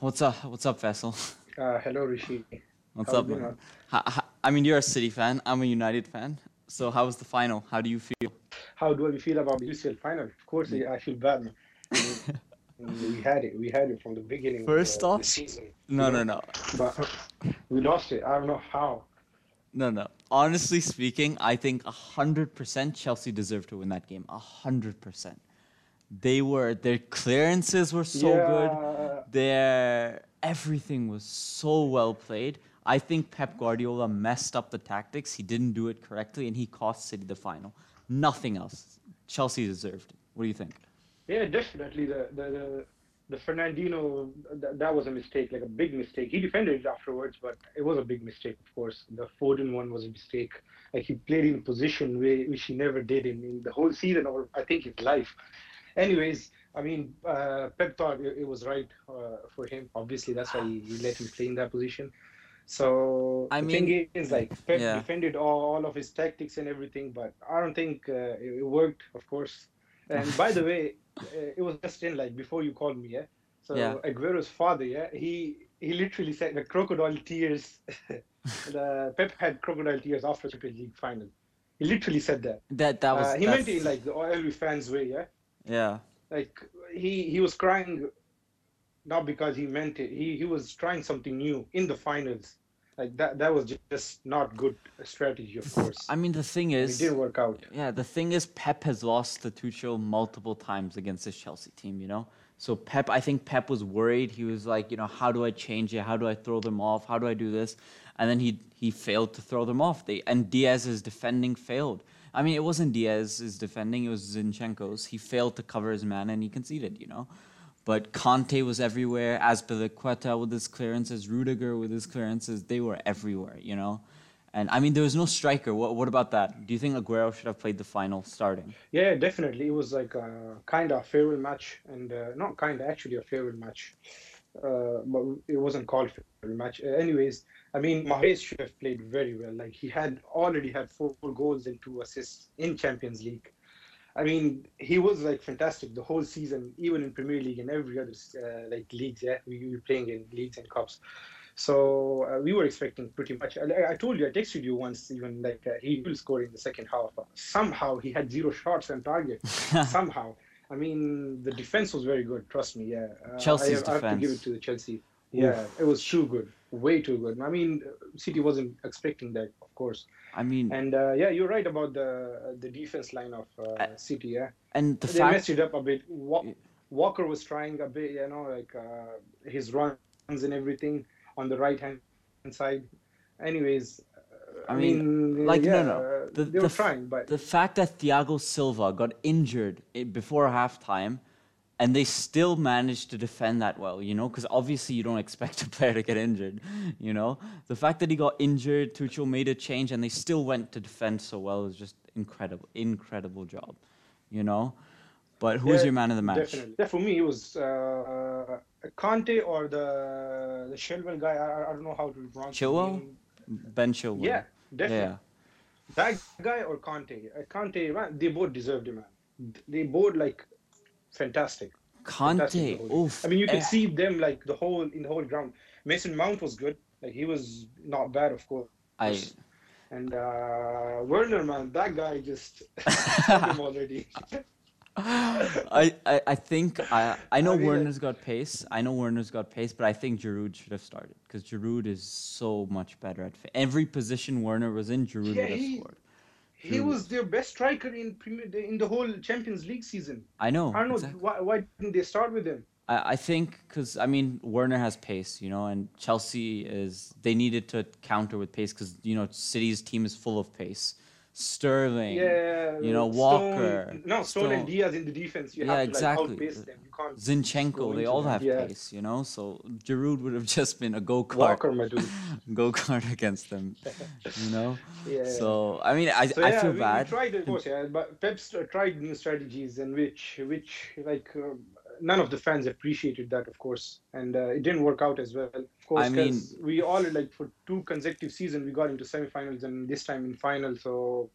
what's up? What's up, Vessel? Uh, hello, Rishi. What's How up, man? Ha- ha- I mean, you're a City fan. I'm a United fan. So, how was the final? How do you feel? How do I feel about the UCL final? Of course, I I feel bad. man. I mean, we had it. We had it from the beginning First of off- season. No, no, no, But we lost it. I don't know how. no, no. Honestly speaking, I think hundred percent Chelsea deserved to win that game. hundred percent. They were their clearances were so good. Yeah. Their everything was so well played. I think Pep Guardiola messed up the tactics. He didn't do it correctly, and he cost City the final. Nothing else. Chelsea deserved it. What do you think? Yeah, definitely. The the the, the Fernandinho that, that was a mistake, like a big mistake. He defended it afterwards, but it was a big mistake, of course. The Foden one was a mistake. Like he played in a position where, which he never did in, in the whole season, or I think his life. Anyways, I mean, uh, Pep thought it, it was right uh, for him. Obviously, that's why he, he let him play in that position. So I the mean- thing is, like Pep Yeah. defended all, all of his tactics and everything, but I don't think uh, it, it worked, of course. And by the way, uh, it was just in like before you called me, yeah. So Yeah. Aguero's father, yeah, he he literally said the crocodile tears. the Pep had crocodile tears after Champions League final. He literally said that. That that was. Uh, he meant it in like the every fans way, yeah. Yeah. Like he he was crying, not because he meant it. He he was trying something new in the finals. Like that that was just not good strategy, of course. I mean, the thing is it didn't work out. yeah, the thing is, Pep has lost the Tuchel multiple times against this Chelsea team. You know, so Pep, I think Pep was worried. He was like, you know, how do I change it? How do I throw them off? How do I do this? And then he he failed to throw them off. They and Dias's defending failed. I mean, it wasn't Dias's defending; it was Zinchenko's. He failed to cover his man, and he conceded. You know. But Kanté was everywhere, Azpilicueta with his clearances, Rudiger with his clearances, they were everywhere, you know? And I mean, there was no striker. What, what about that? Do you think Aguero should have played the final starting? Yeah, definitely. It was like a kind of farewell match, and uh, not kind of actually a farewell match, uh, but it wasn't called match. Uh, anyways, I mean, Mahrez should have played very well. Like he had already had four goals and two assists in Champions League. I mean, he was like fantastic the whole season, even in Premier League and every other uh, like leagues. Yeah, we we were playing in leagues and cups. So uh, we were expecting pretty much. I, I told you, I texted you once, even like uh, he will score in the second half. Somehow he had zero shots on target. Somehow, I mean, the defense was very good. Trust me. Yeah, uh, Chelsea's I, I have to give it to the Chelsea. Yeah, it was too good, way too good. I mean, City wasn't expecting that, of course. I mean, And uh, yeah, you're right about the the defense line of uh, City. Yeah, and the they fact. messed it up a bit. Wa- Walker was trying a bit, you know, like uh, his runs and everything on the right hand side. Anyways, uh, I mean, mean, like, no, yeah, no. uh, The- they the were trying, but The fact that Thiago Silva got injured before halftime and they still managed to defend that well, you know, because obviously you don't expect a player to get injured, you know. The fact that he got injured, Tuchel made a change, and they still went to defend so well is just incredible, incredible job, you know. But who's Yeah, your man of the match? Definitely. Yeah, for me, it was uh, Kanté or the the Chilwell guy. I, I don't know how to pronounce Chilwell? Ben Chilwell. Yeah, definitely. Yeah. That guy or Kanté. Uh, Kanté, man, they both deserved it, man. They both like fantastic. Kanté. fantastic Oof. I mean, you eh, could see them like the whole in the whole ground. Mason Mount was good. Like he was not bad, of course. I. And uh, Werner, man, that guy just him already. I, I, I think I I know I mean, Werner's got pace. I know Werner's got pace, but I think Giroud should have started because Giroud is so much better at every position Werner was in. Giroud Yeah, would have he- scored. He was their best striker in in the whole Champions League season. I know. I don't know exactly. why, why didn't they start with him? I, I think because I mean Werner has pace, you know, and Chelsea is they needed to counter with pace because you know City's team is full of pace. Sterling, Yeah, you know, Stone- Walker, no, Stone, Stone. and Dias in the defense. You Yeah, have to exactly. like outpace them. You can't Zinchenko, they all them. have Yeah. pace, you know. So Giroud would have just been a go kart, Walker, my go kart against them, you know. Yeah. So I mean, I So, I yeah, feel we, bad. We tried, of course, yeah, but Pep tried new strategies, in which, which like, uh, none of the fans appreciated that, of course, and uh, it didn't work out as well. Of course, I mean- we all like for two consecutive seasons we got into semifinals, and this time in final. So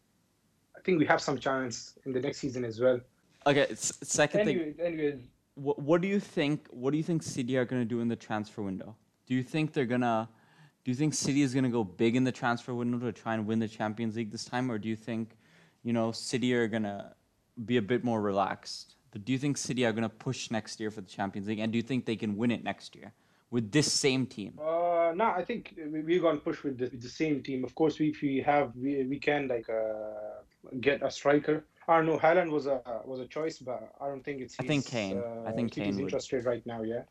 I think we have some chance in the next season as well. Okay, s- second thing. Anyway, anyways, what, what do you think? What do you think City are going to do in the transfer window? Do you think they're gonna? Do you think City is going to go big in the transfer window to try and win the Champions League this time, or do you think, you know, City are going to be a bit more relaxed? But do you think City are going to push next year for the Champions League, and do you think they can win it next year with this same team? Uh, no, I think we- we're gonna push with the, with the same team. Of course, if we have, we, we can like uh, get a striker. I don't know. Haaland was a was a choice, but I don't think it's. I think Kane. I Uh, think Kane would. interested right now. Yeah,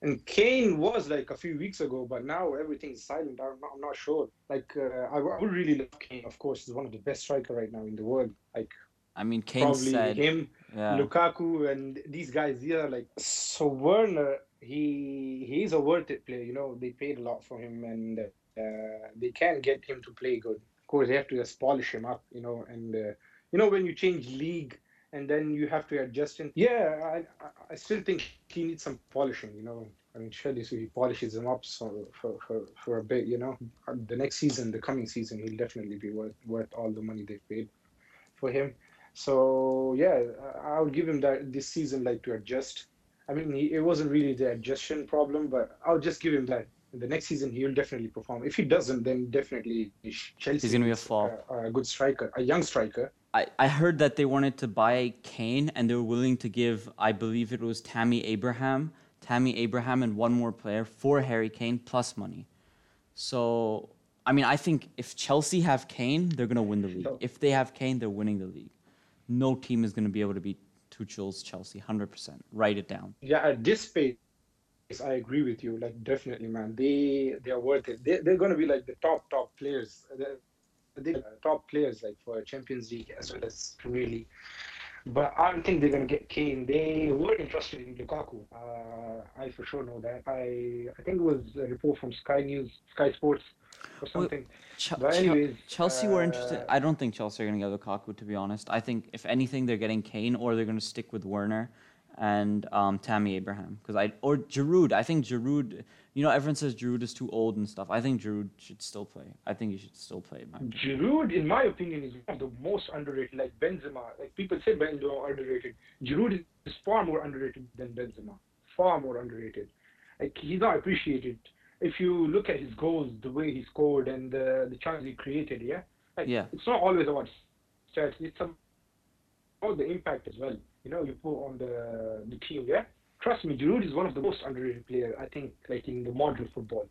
and Kane was like a few weeks ago, but now everything's silent. I'm not, I'm not sure. Like uh, I, I would really love Kane. Of course, he's one of the best striker right now in the world. Like I mean, Kane probably said, him, yeah, Lukaku, and these guys. These are like so Werner. He he's a worth it player. You know they paid a lot for him, and uh, they can get him to play good. Of course, they have to just polish him up. You know, and uh, you know when you change league and then you have to adjust him. Yeah, I I- still think he needs some polishing. You know, I mean, surely so he polishes him up so for, for for a bit. You know, the next season, the coming season, he'll definitely be worth worth all the money they paid for him. So yeah, I- I'll give him that this season like to adjust. I mean, he, it wasn't really the adjustment problem, but I'll just give him that. The next season he'll definitely perform. If he doesn't, then definitely Chelsea. He's gonna be a flop. A, a good striker, a young striker. I, I heard that they wanted to buy Kane and they were willing to give, I believe it was Tammy Abraham, Tammy Abraham and one more player for Harry Kane plus money. So, I mean, I think if Chelsea have Kane, they're going to win the league. If they have Kane, they're winning the league. No team is going to be able to beat Tuchel's Chelsea, 100%. Write it down. Yeah, at this pace, I agree with you. Like definitely, man. They they are worth it. They they're gonna be like the top top players. They're, they're top players like for Champions League as well as Premier League. But I don't think they're gonna get Kane. They were interested in Lukaku. Uh, I for sure know that. I I think it was a report from Sky News, Sky Sports, or Well, something. Ch- But Ch- anyways, Chelsea were interested. uh, I don't think Chelsea are going to get Lukaku, to be honest. I think if anything, they're getting Kane or they're going to stick with Werner and um, Tammy Abraham because I or Giroud. I think Giroud. You know, everyone says Giroud is too old and stuff. I think Giroud should still play. I think he should still play. Man. Giroud, in my opinion, is one of the most underrated. Like Benzema, like people say Benzema underrated. Giroud is far more underrated than Benzema. Far more underrated. Like he's not appreciated. If you look at his goals, the way he scored and the the chances he created, yeah. Like, Yeah. It's not always about stats. It's about the impact as well. You know, you put on the the team, yeah. Trust me, Giroud is one of the most underrated players. I think, like in the modern football.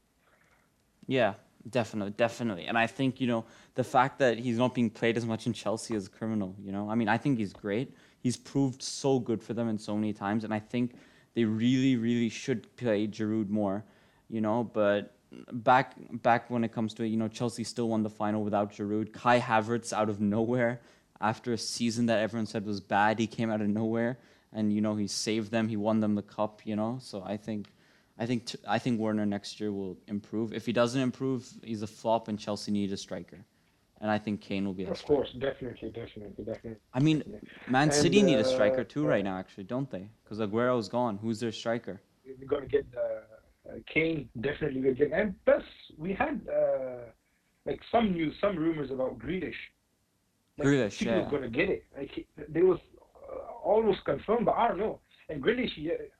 Yeah, definitely, definitely. And I think you know the fact that he's not being played as much in Chelsea is criminal. You know, I mean, I think he's great. He's proved so good for them in so many times, and I think they really, really should play Giroud more. You know, but back back when it comes to it, you know, Chelsea still won the final without Giroud. Kai Havertz out of nowhere after a season that everyone said was bad, he came out of nowhere, and you know he saved them. He won them the cup. You know, so I think. I think t- I think Werner next year will improve. If he doesn't improve, he's a flop, and Chelsea need a striker. And I think Kane will be Of striker. course, definitely, definitely, definitely. I mean, Man And, City need a striker uh, too right now, actually, don't they? Because Aguero's gone. Who's their striker? we're going to get uh, uh, Kane definitely will get and plus we had uh, like some news some rumors about Grealish. Like, Grealish, yeah. was going to get it. Like he, they was uh, almost confirmed but I don't know. And Grealish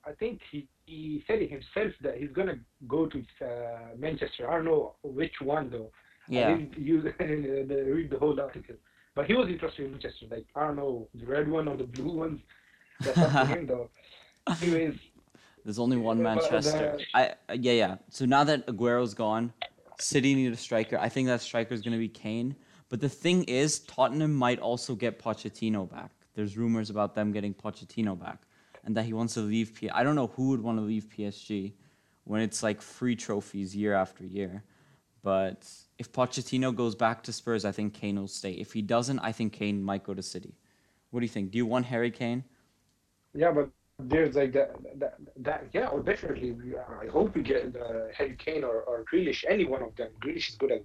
I think he, he said it himself that he's going to go to uh, Manchester. I don't know which one though. Yeah. I didn't use the, read the whole article. But he was interested in Manchester. Like I don't know the red one or the blue ones that's up to him though. Anyways there's only one Manchester. I yeah yeah. So now that Aguero's gone, City need a striker. I think that striker is going to be Kane. But the thing is, Tottenham might also get Pochettino back. There's rumors about them getting Pochettino back, and that he wants to leave. P- I don't know who would want to leave PSG when it's like free trophies year after year. But if Pochettino goes back to Spurs, I think Kane will stay. If he doesn't, I think Kane might go to City. What do you think? Do you want Harry Kane? Yeah, but there's like that, that, that yeah, well, definitely. I hope we get uh, Harry Kane or, or Grealish, any one of them. Grealish is good at.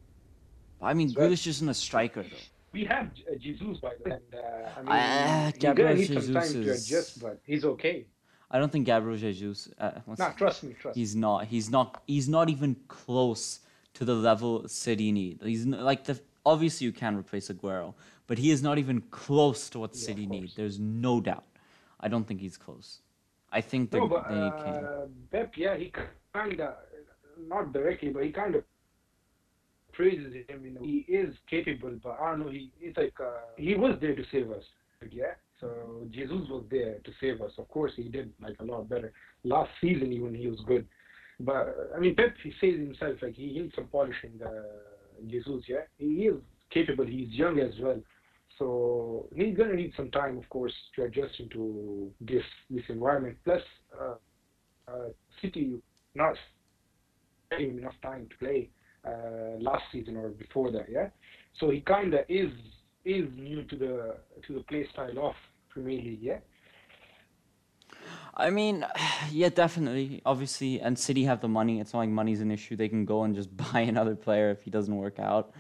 I mean. Grealish isn't a striker though. We have uh, Jesus by the uh, I mean, Ah, he's Gabriel gonna need some time Jesus to adjust, but he's okay. I don't think Gabriel Jesus. Uh, Nah, trust me, trust. me. he's not. He's not. He's not even close to the level City need. He's n- like the. Obviously, you can replace Aguero, but he is not even close to what Yeah, City need. There's no doubt. I don't think he's close. I think they No, but they uh, Pep, yeah, he kind of not directly, but he kind of praises him. You know, he is capable, but I don't know. He it's like uh, he was there to save us. Yeah. So Jesus was there to save us. Of course, he did like a lot better last season. Even he was good, but I mean, Pep he says himself like he needs some polishing. Uh, Jesus, yeah, he is capable. He's young as well. So he's gonna need some time, of course, to adjust into this this environment. Plus, uh, uh, City not gave him enough time to play uh, last season or before that, yeah. So he kind of is is new to the to the play style of Premier League, yeah. I mean, yeah, definitely. Obviously, and City have the money. It's not like money's an issue. They can go and just buy another player if he doesn't work out.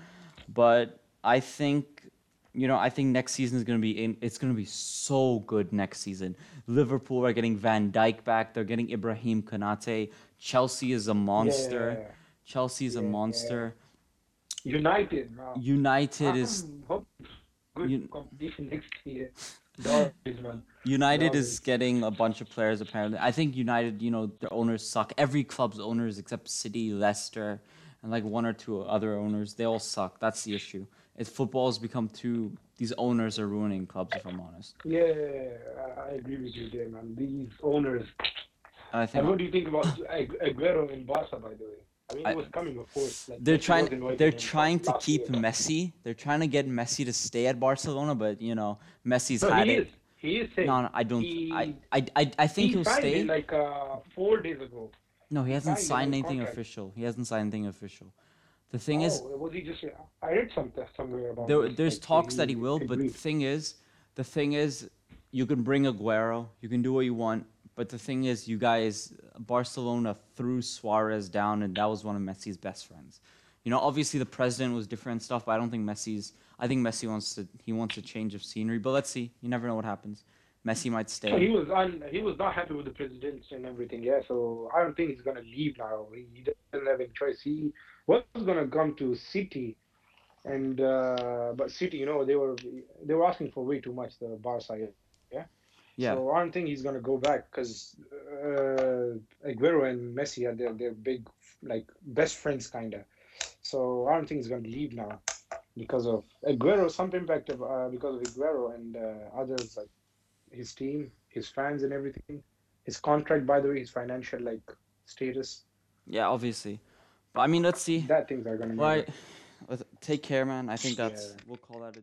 But I think, you know, I think next season is going to be in. It's going to be so good next season. Liverpool are getting Van Dijk back. They're getting Ibrahim Konate. Chelsea is a monster. Yeah. Chelsea is a Yeah, yeah. monster. United. United is I'm hoping good competition next year. United is getting a bunch of players apparently. I think United, you know, their owners suck. Every club's owners except City, Leicester, and like one or two other owners, they all suck. That's the issue. It's football's become too. These owners are ruining clubs, if I'm honest. Yeah, I- agree with you there, man. These owners. And I And think what do you think about Agu- Aguero in Barca, by the way? I mean, it was coming, of course. Like, they're trying. They're trying to keep year. Messi. They're trying to get Messi to stay at Barcelona, but you know, Messi's No, had he it. is. He is saying. No, no, I don't. He- I, I, I, I think he he'll signed stay. it like uh, four days ago. no, he hasn't signed signed anything contract. official. He hasn't signed anything official. The thing oh, is, was he just? I read something somewhere about. there, there's like, talks that he will, but the thing is, the thing is, you can bring Aguero, you can do what you want, but the thing is, you guys, Barcelona threw Suarez down, and that was one of Messi's best friends. You know, obviously the president was different and stuff, but I don't think Messi's. I think Messi wants to. He wants a change of scenery, but let's see. You never know what happens. Messi might So he stay. was un, he was not happy with the president and everything. Yeah, so I don't think he's gonna leave now. He, he doesn't have any choice. He was gonna come to City, and uh, but City, you know, they were they were asking for way too much. The Barca, yeah. Yeah, So I don't think he's gonna go back because uh, Aguero and Messi are their their big like best friends kinda. So I don't think he's gonna leave now because of Aguero. Some impact of uh, because of Aguero and uh, others like his team, his fans, and everything. His contract, by the way, his financial like status. yeah, obviously. But I mean, let's see. That things are gonna Well, matter. Take care, man. I think that's. Yeah. We'll call that a.